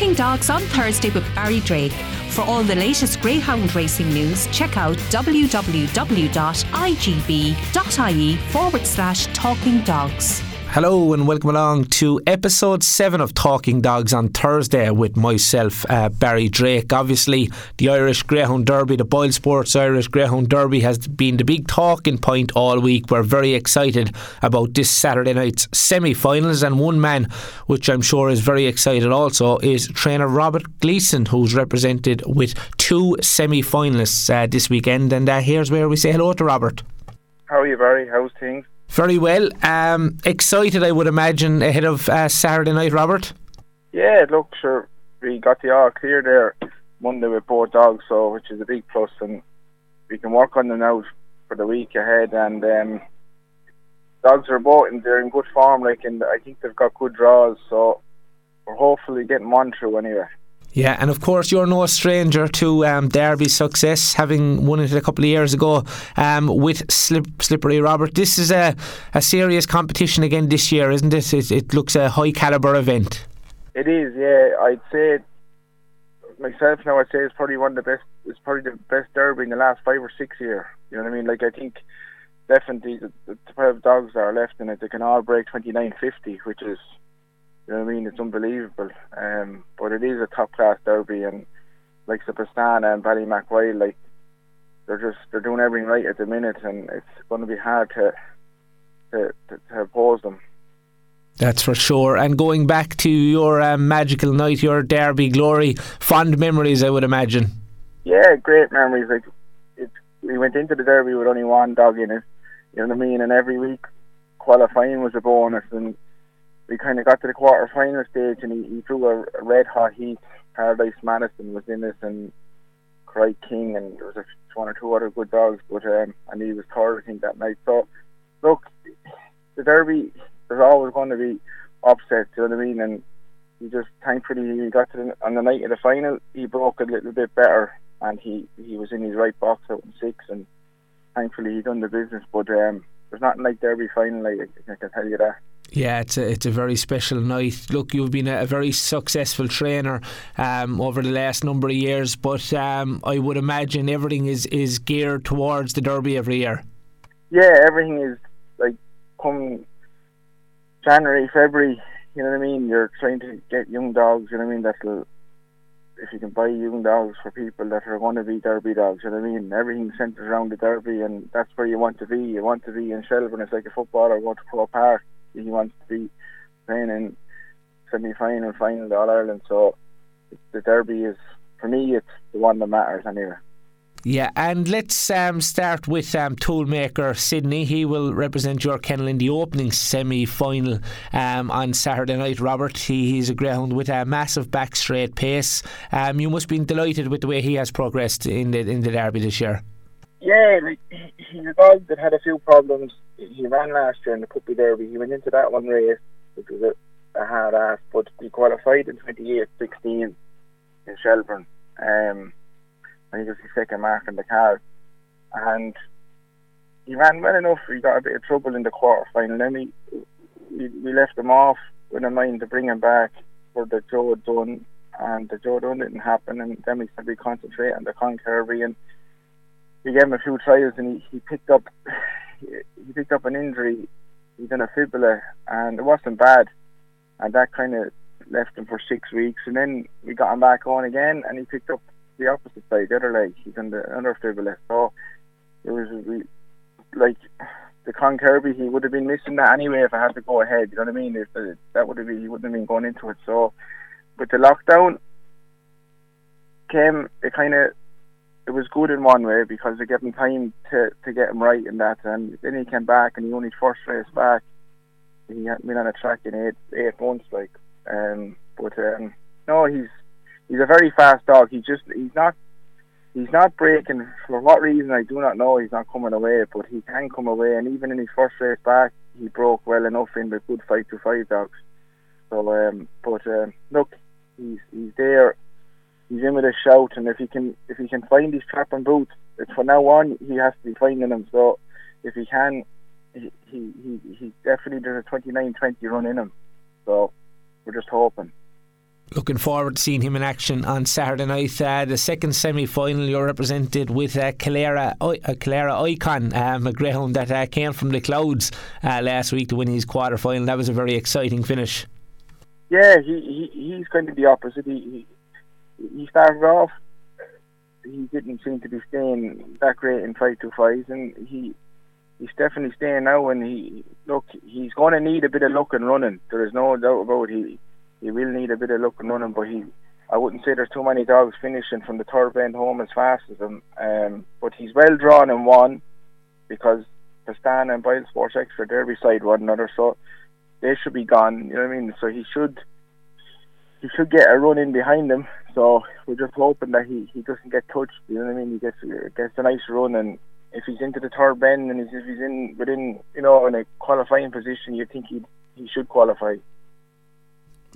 Talking Dogs on Thursday with Barry Drake. For all the latest greyhound racing news, check out www.igb.ie forward slash talking dogs. Hello and welcome along to episode 7 of Talking Dogs on Thursday with myself, uh, Barry Drake. Obviously, the Irish Greyhound Derby, the Boyle Sports Irish Greyhound Derby, has been the big talking point all week. We're very excited about this Saturday night's semi finals, and one man, which I'm sure is very excited also, is trainer Robert Gleeson, who's represented with two semi finalists uh, this weekend. And uh, here's where we say hello to Robert. How are you, Barry? How's things? Very well. Um, excited, I would imagine, ahead of uh, Saturday night, Robert. Yeah, look, sure, we got the all clear there Monday with both dogs, so which is a big plus, and we can work on them now for the week ahead. And um, dogs are both and they're in good form, like, and I think they've got good draws, so we're hopefully getting one through anyway. Yeah, and of course you're no stranger to um, success, having won it a couple of years ago um, with Slip, Slippery Robert. This is a, a serious competition again this year, isn't it? it? It looks a high caliber event. It is, yeah. I'd say myself now. I'd say it's probably one of the best. It's probably the best Derby in the last five or six years. You know what I mean? Like I think definitely the, the twelve dogs that are left in it, they can all break twenty nine fifty, which is you know what I mean? It's unbelievable. Um, but it is a top class derby, and like Sapastana and Ballymacwhile, like they're just they're doing everything right at the minute, and it's going to be hard to to, to, to oppose them. That's for sure. And going back to your um, magical night, your Derby glory, fond memories, I would imagine. Yeah, great memories. Like it, we went into the Derby with only one dog in it. You know what I mean? And every week qualifying was a bonus, and we kind of got to the quarter final stage and he, he threw a, red hot heat. Paradise Madison was in this and Cry King and there was a, one or two other good dogs, but um, and he was third I think that night. So look, the Derby there's always going to be upsets, you know what I mean? And he just thankfully he got to the, on the night of the final he broke a little bit better and he he was in his right box out in six and thankfully he done the business. But um, there's nothing like Derby final, I can tell you that. Yeah, it's a, it's a very special night. Look, you've been a, a very successful trainer um, over the last number of years, but um, I would imagine everything is, is geared towards the Derby every year. Yeah, everything is like come January, February. You know what I mean? You're trying to get young dogs. You know what I mean? That'll if you can buy young dogs for people that are going to be Derby dogs, you know what I mean? Everything centres around the Derby, and that's where you want to be. You want to be in Shelbourne. It's like a footballer going to Croke Park he wants to be playing in semi final, and final All Ireland. So the derby is for me, it's the one that matters anyway. Yeah, and let's um, start with um, toolmaker Sydney. He will represent your kennel in the opening semi final um, on Saturday night. Robert, he, he's a greyhound with a massive back straight pace. Um, you must be delighted with the way he has progressed in the in the derby this year. Yeah, like, he's a dog that had a few problems. He ran last year in the Puppy Derby. He went into that one race, which was a, a hard ass, but he qualified in 28 16 in Shelbourne. Um, think it was his second mark in the car. And he ran well enough. He got a bit of trouble in the quarter final. Then we, we, we left him off with a mind to bring him back for the Joe Dunne. And the Joe Dunne didn't happen. And then we said we concentrate on the Con. And we gave him a few trials and he, he picked up he picked up an injury. He done a fibula and it wasn't bad, and that kind of left him for six weeks. And then we got him back on again, and he picked up the opposite side, the other leg. He's on the other fibula. So it was like the Con Kirby. He would have been missing that anyway if I had to go ahead. You know what I mean? If the, that would have been, he wouldn't have been going into it. So with the lockdown came, it kind of it was good in one way because it gave him time to, to get him right in that. And then he came back and he only first race back. He had been on a track in eight eight months, like. Um, but um, no, he's he's a very fast dog. He just he's not he's not breaking for what reason I do not know. He's not coming away, but he can come away. And even in his first race back, he broke well enough in the good fight to five dogs. So, um, but um, look, he's he's there he's in with a shout, and if he can if he can find his trap and boots, it's from now on he has to be finding them. So if he can, he he he, he definitely there's a 29-20 run in him. So we're just hoping. Looking forward to seeing him in action on Saturday night. Uh, the second semi final, you're represented with uh, Calera, uh, Calera Icon, um, a greyhound that uh, came from the clouds uh, last week to win his quarter final. That was a very exciting finish. Yeah, he, he he's kind of the opposite. He, he, he started off, he didn't seem to be staying that great in 5 to 5, and he he's definitely staying now. And he look, he's going to need a bit of luck and running. There is no doubt about it. He he will need a bit of luck and running, but he. I wouldn't say there's too many dogs finishing from the third bend home as fast as him. Um, but he's well drawn in one because Pastan and Boyle Sports Extra they're beside one another, so they should be gone. You know what I mean? So he should he should get a run in behind him. So we're just hoping that he, he doesn't get touched. You know what I mean? He gets gets a nice run, and if he's into the third bend and he's, if he's in within you know in a qualifying position, you think he he should qualify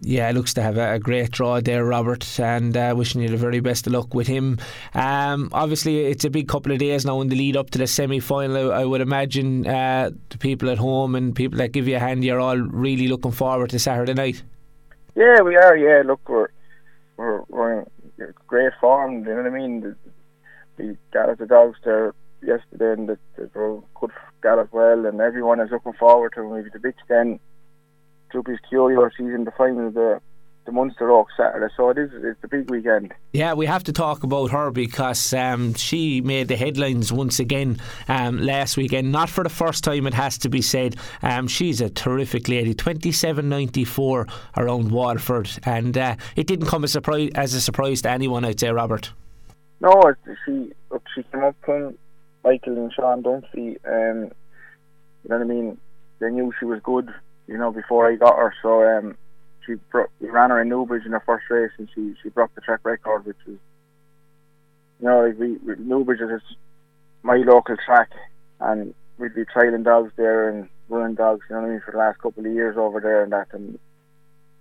yeah, looks to have a, great draw there, Robert, and uh, wishing you the very best of luck with him. Um, obviously, it's a big couple of days now in the lead up to the semi final. I, I, would imagine uh, the people at home and people that give you a hand, you're all really looking forward to Saturday night. Yeah, we are. Yeah, look, in great form. You know what I mean? We got the dogs there yesterday, and the, the, good got as well, and everyone is looking forward to maybe the big stand Droopy's Curio season, the final the the Munster Oaks Saturday. So it is it's a big weekend. Yeah, we have to talk about her because um, she made the headlines once again um, last weekend. Not for the first time, it has to be said. Um, she's a terrific lady. Twenty seven ninety four around Waterford, and uh, it didn't come as a surprise as a surprise to anyone. out there, Robert. No, she she came up from Michael and Sean Dunphy. Um, you know what I mean? They knew she was good you know, before I got her. So um, she bro- we ran her in Newbridge in her first race, and she she broke the track record, which was, you know, like we, we Newbridge is my local track, and we'd be trailing dogs there and running dogs, you know what I mean, for the last couple of years over there and that, and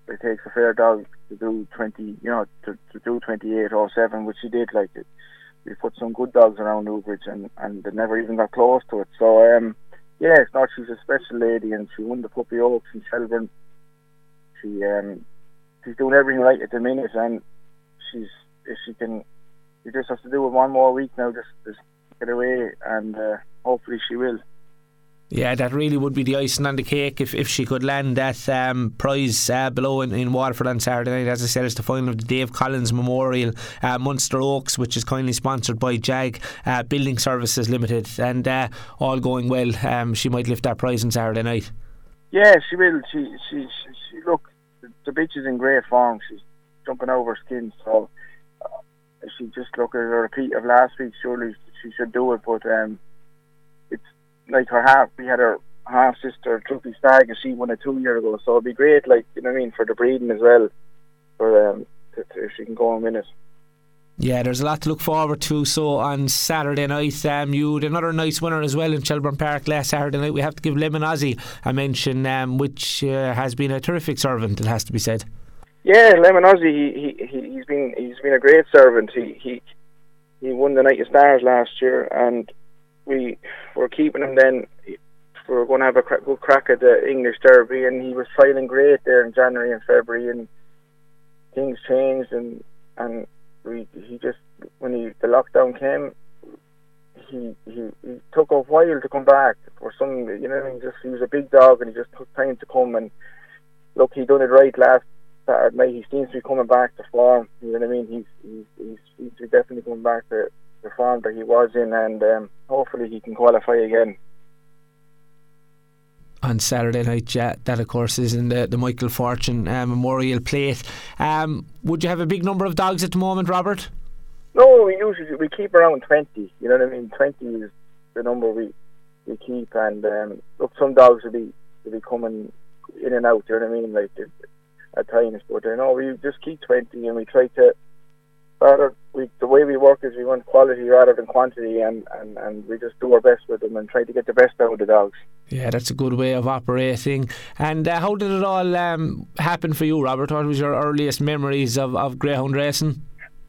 it takes a fair dog to do twenty, you know, to, to do twenty eight or seven, which she did. Like it, we put some good dogs around Newbridge, and and they never even got close to it. So um yeah, no, she's a special lady, and she won the Puppy Oaks in Shelbourne. She um, she's doing everything right at the minute, and she's if she can, she just has to do it one more week now, just just get away, and uh, hopefully she will. Yeah, that really would be the icing on the cake if, if she could land that um, prize uh, below in, in Waterford on Saturday night. As I said, it's the final of the Dave Collins Memorial uh, Munster Oaks, which is kindly sponsored by JAG uh, Building Services Limited. And uh, all going well, um, she might lift that prize on Saturday night. Yeah, she will. She, she, she, she look, the, bitch is in great form. She's jumping over skin. So uh, if she just look at a repeat of last week, surely she should do it. But um, it's like her half, we had her half sister Truffy Stag, and she won it two years ago. So it'd be great, like you know what I mean, for the breeding as well, for um, to, to, if she can go and win it. Yeah, there's a lot to look forward to. So on Saturday night, um, you had another nice winner as well in Shelbourne Park last Saturday night. We have to give Lemon Ozzy a mention, um, which uh, has been a terrific servant. It has to be said. Yeah, Lemon Ozzy, he, he he's been he's been a great servant. He he he won the Night of Stars last year, and we were keeping him then. We were going to have a good crack at the English Derby, and he was filing great there in January and February, and things changed, and and we he just when he the lockdown came, he he, he took a while to come back for some you know mean just he was a big dog and he just took time to come and look he done it right last Saturday night he seems to be coming back to form you know what I mean he's he's he's, he's definitely coming back to the form that he was in, and um, hopefully he can qualify again. On Saturday night, yeah, that of course is in the, the Michael Fortune uh, Memorial Plate. Um, would you have a big number of dogs at the moment, Robert? No, we usually we keep around twenty. You know what I mean? Twenty is the number we we keep, and um, look, some dogs will be will be coming in and out. You know what I mean? Like at times, but you know, we just keep twenty, and we try to rather we the way we work is we want quality rather than quantity, and, and, and we just do our best with them and try to get the best out of the dogs. Yeah, that's a good way of operating. And uh, how did it all um, happen for you, Robert? What was your earliest memories of, of greyhound racing?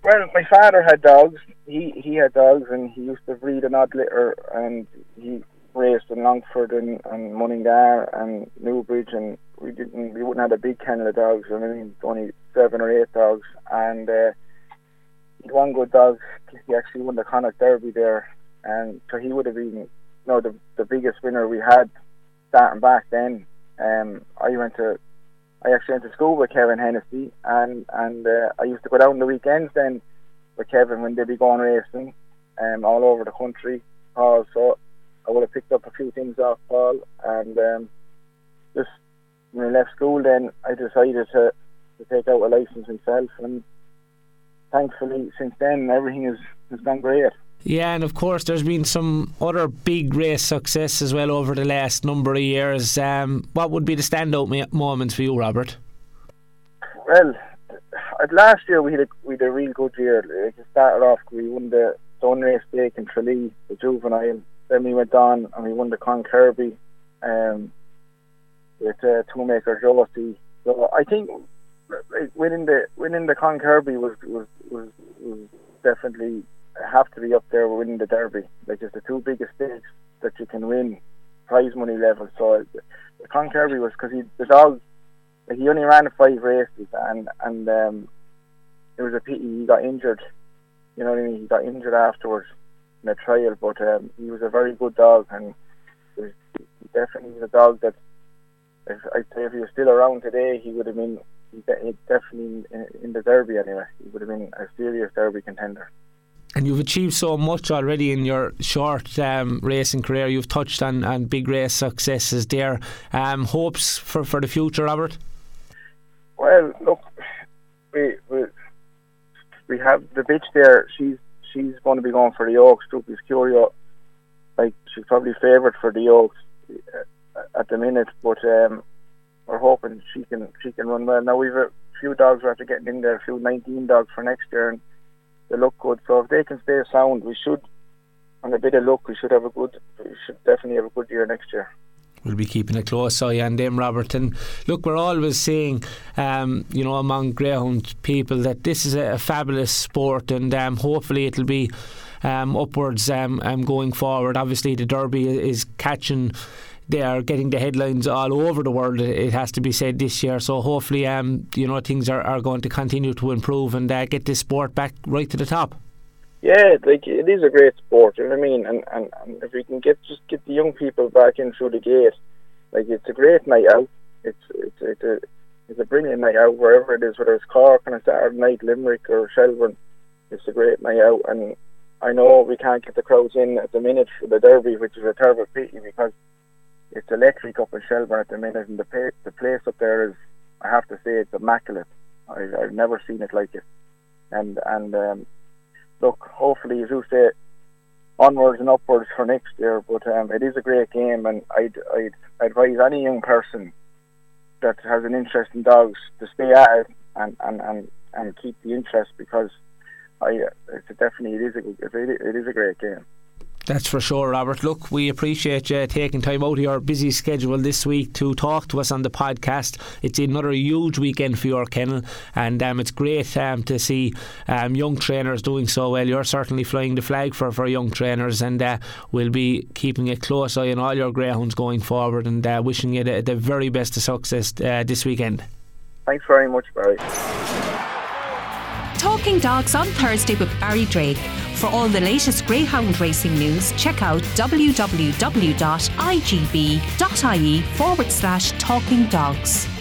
Well, my father had dogs. He he had dogs, and he used to breed an odd litter, and he raced in Longford and, and Mullingar and Newbridge, and we didn't we wouldn't have a big kennel of dogs. I mean, only seven or eight dogs, and uh, one good dog. He actually won the Connacht Derby there, and so he would have been, you know, the the biggest winner we had starting back then. Um, I went to, I actually went to school with Kevin Hennessy, and and uh, I used to go down on the weekends then with Kevin when they'd be going racing, um, all over the country. Paul, so I would have picked up a few things off Paul, and um, just when I left school, then I decided to to take out a license myself, and thankfully since then everything has has gone great. Yeah, and of course, there's been some other big race success as well over the last number of years. Um, what would be the standout moments for you, Robert? Well, last year we had a, we had a real good year. Like it started off, we won the Stone Race Stake in Tralee, the juvenile. Then we went on and we won the Con Kirby um, with uh, Toolmaker Josie. So I think winning the winning the Con Kirby was was was, was definitely have to be up there with winning the Derby. Like it's the two biggest stakes that you can win, prize money level. So the Con Kirby was because he the dog like he only ran five races and and um, it was a pity he got injured. You know what I mean? He got injured afterwards in a trial, but um, he was a very good dog and was definitely a dog that if I'd say if he was still around today, he would have been definitely in, in the Derby anyway. He would have been a serious Derby contender and you've achieved so much already in your short um, racing career. You've touched on, on big race successes there. Um, hopes for, for the future, Robert? Well, look, we, we, we have the bitch there. She's she's going to be going for the Oaks. Droopy's Curio. Like, she's probably favourite for the Oaks uh, at the minute, but um, we're hoping she can she can run well. Now, we've a few dogs after getting in there, a few 19 dogs for next year. and they look good. So if they can stay sound, we should, on a bit of luck, we should have a good, we should definitely have a good year next year. We'll be keeping a close eye on them, Robert. And look, we're always saying, um, you know, among greyhound people that this is a, a fabulous sport, and um, hopefully it'll be um, upwards um, um, going forward. Obviously, the Derby is catching they are getting the headlines all over the world. It has to be said this year. So hopefully, um, you know, things are, are going to continue to improve and uh, get this sport back right to the top. Yeah, like it is a great sport. You know what I mean? And, and and if we can get just get the young people back in through the gate, like it's a great night out. It's it's it's a it's a brilliant night out wherever it is, whether it's Cork on a Saturday night, Limerick or Shelbourne. It's a great night out, and I know we can't get the crowds in at the minute for the Derby, which is a terrible pity because it's electric up in Shelbourne at the minute, and the pa- the place up there is, I have to say, it's immaculate. I, I've never seen it like it. And and um, look, hopefully, as you say, onwards and upwards for next year. But um, it is a great game, and I'd I'd advise any young person that has an interest in dogs to stay at it and and and, and keep the interest because I it's definitely it is a it is a great game. That's for sure, Robert. Look, we appreciate you taking time out of your busy schedule this week to talk to us on the podcast. It's another huge weekend for your kennel, and um, it's great um, to see um, young trainers doing so well. You're certainly flying the flag for, for young trainers, and uh, we'll be keeping a close eye on all your greyhounds going forward and uh, wishing you the, the, very best of success uh, this weekend. Thanks very much, Barry. Talking Dogs on Thursday with Barry Drake. For all the latest greyhound racing news, check out www.igb.ie forward slash talking dogs.